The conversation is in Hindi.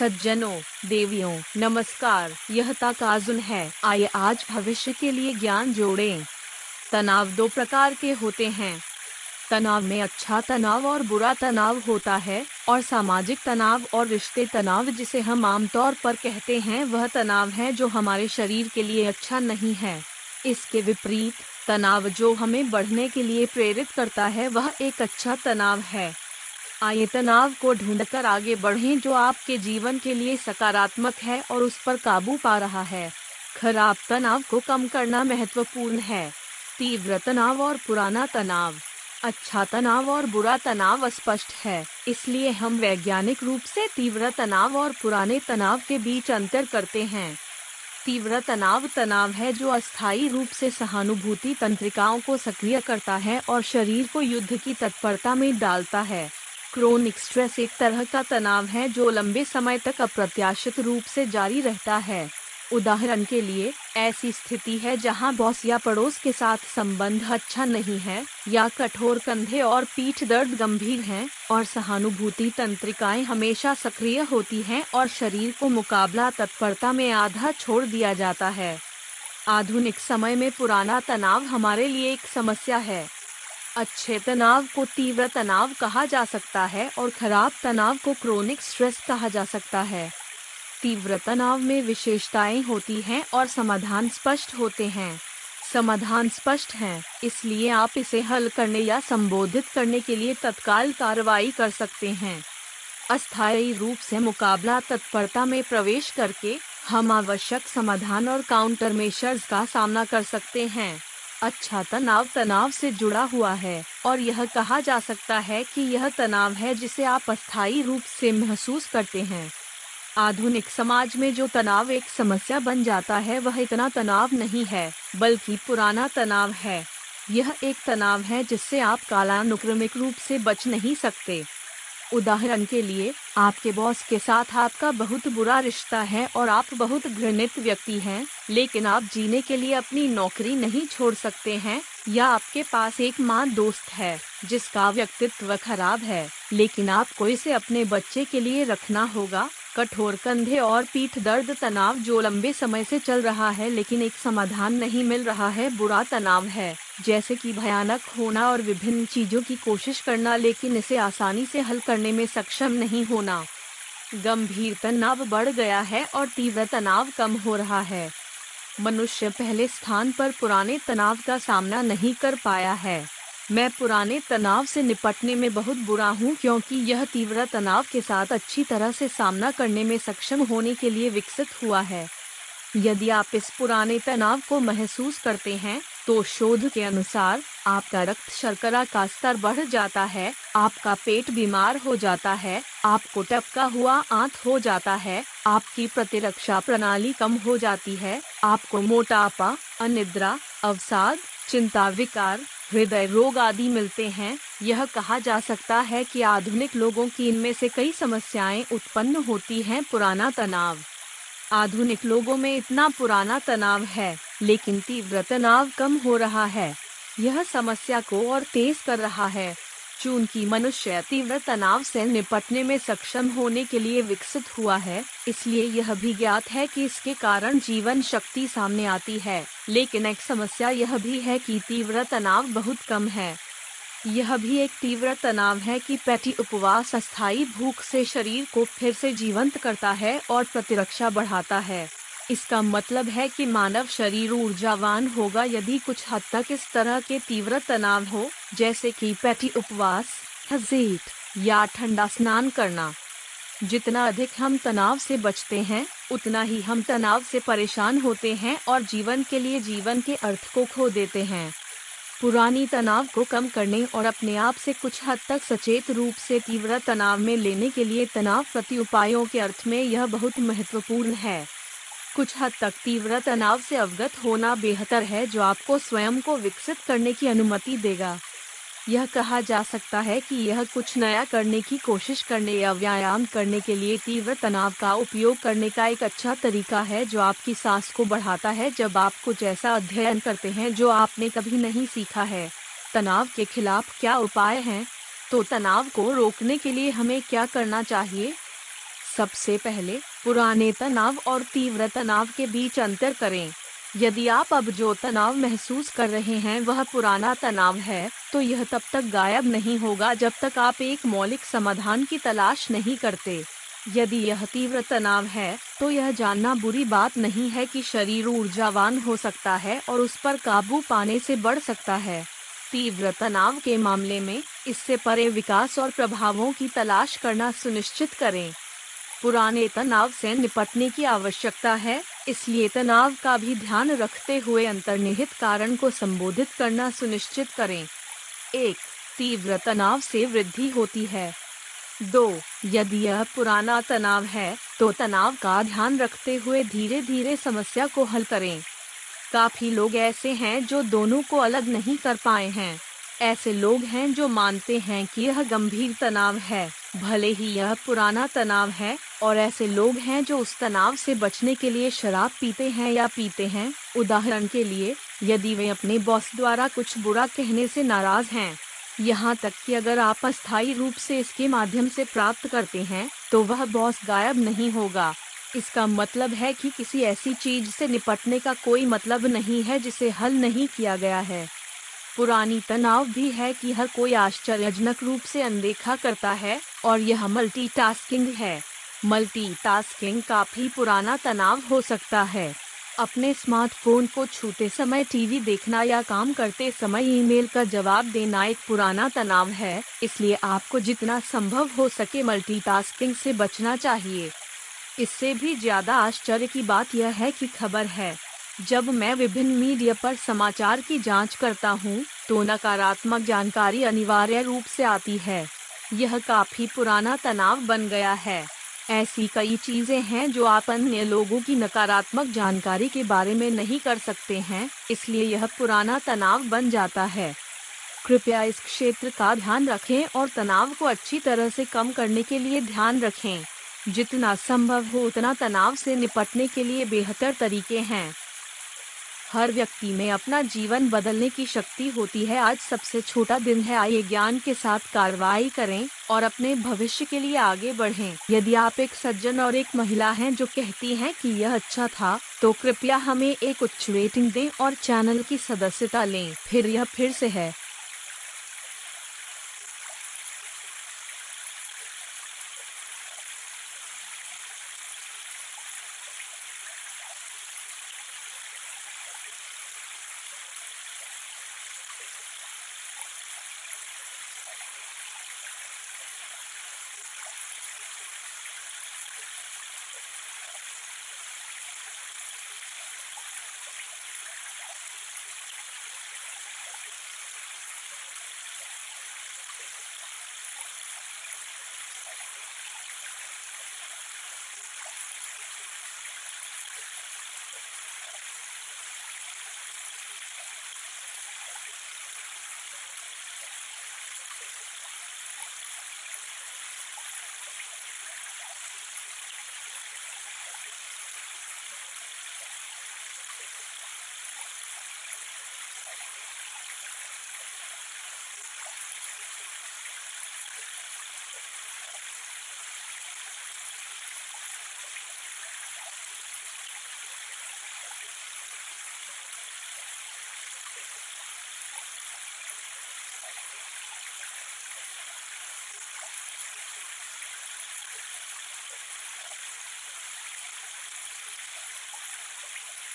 सज्जनों, देवियों, नमस्कार, यह ताकाजुन है। आइए आज भविष्य के लिए ज्ञान जोड़ें। तनाव दो प्रकार के होते हैं। तनाव में अच्छा तनाव और बुरा तनाव होता है और सामाजिक तनाव और रिश्ते तनाव जिसे हम आमतौर पर कहते हैं, वह तनाव है जो हमारे शरीर के लिए अच्छा नहीं है। इसके विपरीत, तनाव जो हमें बढ़ने के लिए प्रेरित करता है, वह एक अच्छा तनाव है। आइए तनाव को ढूंढकर आगे बढ़ें जो आपके जीवन के लिए सकारात्मक है और उस पर काबू पा रहा है। खराब तनाव को कम करना महत्वपूर्ण है। तीव्र तनाव और पुराना तनाव। अच्छा तनाव और बुरा तनाव स्पष्ट है, इसलिए हम वैज्ञानिक रूप से तीव्र तनाव और पुराने तनाव के बीच अंतर करते हैं। तीव्र तनाव तनाव है जो अस्थायी रूप से सहानुभूति तंत्रिकाओं को सक्रिय करता है और शरीर को युद्ध की तत्परता में डालता है। क्रोनिक स्ट्रेस एक तरह का तनाव है जो लंबे समय तक अप्रत्याशित रूप से जारी रहता है। उदाहरण के लिए, ऐसी स्थिति है जहाँ बॉस या पड़ोस के साथ संबंध अच्छा नहीं है, या कठोर कंधे और पीठ दर्द गंभीर हैं, और सहानुभूति तंत्रिकाएँ हमेशा सक्रिय होती हैं और शरीर को मुकाबला तत्परता में आधा छोड़ दिया जाता है। आधुनिक समय में पुराना तनाव हमारे लिए एक समस्या है। अच्छे तनाव को तीव्र तनाव कहा जा सकता है और खराब तनाव को क्रोनिक स्ट्रेस कहा जा सकता है। तीव्र तनाव में विशेषताएँ होती हैं और समाधान स्पष्ट होते हैं। समाधान स्पष्ट है, इसलिए आप इसे हल करने या संबोधित करने के लिए तत्काल कार्रवाई कर सकते हैं। अस्थायी रूप से मुकाबला तत्परता में प्रवेश करके हम आवश्यक समाधान और काउंटर मेशर्स का सामना कर सकते हैं। अच्छा तनाव तनाव से जुड़ा हुआ है और यह कहा जा सकता है कि यह तनाव है जिसे आप अस्थायी रूप से महसूस करते हैं। आधुनिक समाज में जो तनाव एक समस्या बन जाता है, वह इतना तनाव नहीं है, बल्कि पुराना तनाव है। यह एक तनाव है जिससे आप कालानुक्रमिक रूप से बच नहीं सकते। उदाहरण के लिए आपके बॉस के साथ आपका बहुत बुरा रिश्ता है और आप बहुत घृणित व्यक्ति हैं, लेकिन आप जीने के लिए अपनी नौकरी नहीं छोड़ सकते हैं या आपके पास एक माँ दोस्त है जिसका व्यक्तित्व खराब है लेकिन आपको इसे अपने बच्चे के लिए रखना होगा। कठोर कंधे और पीठ दर्द तनाव जो लंबे समय से चल रहा है लेकिन एक समाधान नहीं मिल रहा है बुरा तनाव है। जैसे कि भयानक होना और विभिन्न चीज़ों की कोशिश करना, लेकिन इसे आसानी से हल करने में सक्षम नहीं होना। गंभीर तनाव बढ़ गया है और तीव्र तनाव कम हो रहा है। मनुष्य पहले स्थान पर पुराने तनाव का सामना नहीं कर पाया है। मैं पुराने तनाव से निपटने में बहुत बुरा हूँ, क्योंकि यह तीव्र तनाव के साथ अच्छी तरह से सामना करने में सक्षम होने के लिए विकसित हुआ है। यदि आप इस पुराने तनाव को महसूस करते हैं तो शोध के अनुसार आपका रक्त शर्करा का स्तर बढ़ जाता है, आपका पेट बीमार हो जाता है, आपको टपका हुआ आंत हो जाता है, आपकी प्रतिरक्षा प्रणाली कम हो जाती है, आपको मोटापा, अनिद्रा, अवसाद, चिंता, विकार, हृदय रोग आदि मिलते हैं। यह कहा जा सकता है कि आधुनिक लोगों की इनमें से कई समस्याएँ उत्पन्न होती हैं पुराना तनाव। आधुनिक लोगों में इतना पुराना तनाव है। लेकिन तीव्र तनाव कम हो रहा है। यह समस्या को और तेज कर रहा है। चूँकि मनुष्य तीव्र तनाव से निपटने में सक्षम होने के लिए विकसित हुआ है, इसलिए यह भी ज्ञात है कि इसके कारण जीवन शक्ति सामने आती है। लेकिन एक समस्या यह भी है कि तीव्र तनाव बहुत कम है। यह भी एक तीव्र तनाव है कि पैटी उपवास अस्थायी भूख से शरीर को फिर से जीवंत करता है और प्रतिरक्षा बढ़ाता है। इसका मतलब है कि मानव शरीर ऊर्जावान होगा यदि कुछ हद तक इस तरह के तीव्र तनाव हो, जैसे कि पैटी उपवास, हजेट, या ठंडा स्नान करना। जितना अधिक हम तनाव से बचते हैं, उतना ही हम तनाव से परेशान होते हैं और जीवन के लिए जीवन के अर्थ को खो देते हैं। पुरानी तनाव को कम करने और अपने आप से कुछ हद तक सचेत रूप से तीव्र तनाव में लेने के लिए तनाव प्रति उपायों के अर्थ में यह बहुत महत्वपूर्ण है। कुछ हद तक तीव्र तनाव से अवगत होना बेहतर है जो आपको स्वयं को विकसित करने की अनुमति देगा। यह कहा जा सकता है कि यह कुछ नया करने की कोशिश करने या व्यायाम करने के लिए तीव्र तनाव का उपयोग करने का एक अच्छा तरीका है जो आपकी सांस को बढ़ाता है जब आप कुछ ऐसा अध्ययन करते हैं जो आपने कभी नहीं सीखा है। तनाव के खिलाफ क्या उपाय हैं? तो तनाव को रोकने के लिए हमें क्या करना चाहिए? सबसे पहले पुराने तनाव और तीव्र तनाव के बीच अंतर करें। यदि आप अब जो तनाव महसूस कर रहे हैं वह पुराना तनाव है तो यह तब तक गायब नहीं होगा जब तक आप एक मौलिक समाधान की तलाश नहीं करते। यदि यह तीव्र तनाव है तो यह जानना बुरी बात नहीं है कि शरीर ऊर्जावान हो सकता है और उस पर काबू पाने से बढ़ सकता है। तीव्र तनाव के मामले में इससे परे विकास और प्रभावों की तलाश करना सुनिश्चित करें। पुराने तनाव से निपटने की आवश्यकता है, इसलिए तनाव का भी ध्यान रखते हुए अंतर्निहित कारण को संबोधित करना सुनिश्चित करें। एक, तीव्र तनाव से वृद्धि होती है। दो, यदि यह पुराना तनाव है तो तनाव का ध्यान रखते हुए धीरे धीरे समस्या को हल करें। काफ़ी लोग ऐसे हैं जो दोनों को अलग नहीं कर पाए हैं। ऐसे लोग हैं जो मानते हैं कि यह गंभीर तनाव है, भले ही यह पुराना तनाव है और ऐसे लोग हैं जो उस तनाव से बचने के लिए शराब पीते हैं या पीते हैं। उदाहरण के लिए, यदि वे अपने बॉस द्वारा कुछ बुरा कहने से नाराज़ हैं, यहाँ तक कि अगर आप अस्थायी रूप से इसके माध्यम से प्राप्त करते हैं तो वह बॉस गायब नहीं होगा। इसका मतलब है कि किसी ऐसी चीज़ से निपटने का कोई मतलब नहीं है जिसे हल नहीं किया गया है। पुरानी तनाव भी है कि हर कोई आश्चर्यजनक रूप से अनदेखा करता है, और यह मल्टीटास्किंग है। मल्टीटास्किंग काफ़ी पुराना तनाव हो सकता है। अपने स्मार्टफ़ोन को छूते समय टीवी देखना या काम करते समय ईमेल का जवाब देना एक पुराना तनाव है इसलिए आपको जितना संभव हो सके मल्टीटास्किंग से बचना चाहिए। इससे भी ज़्यादा आश्चर्य की बात यह है कि खबर है जब मैं विभिन्न मीडिया पर समाचार की जाँच करता हूँ, तो नकारात्मक जानकारी अनिवार्य रूप से आती है। यह काफ़ी पुराना तनाव बन गया है। ऐसी कई चीज़ें हैं जो आप अन्य लोगों की नकारात्मक जानकारी के बारे में नहीं कर सकते हैं, इसलिए यह पुराना तनाव बन जाता है। कृपया इस क्षेत्र का ध्यान रखें और तनाव को अच्छी तरह से कम करने के लिए ध्यान रखें। जितना संभव हो उतना तनाव से निपटने के लिए बेहतर तरीके हैं। हर व्यक्ति में अपना जीवन बदलने की शक्ति होती है। आज सबसे छोटा दिन है। आइए ज्ञान के साथ कार्रवाई करें और अपने भविष्य के लिए आगे बढ़ें। यदि आप एक सज्जन और एक महिला हैं जो कहती हैं कि यह अच्छा था तो कृपया हमें एक उच्च रेटिंग दें और चैनल की सदस्यता लें। फिर यह फिर से है।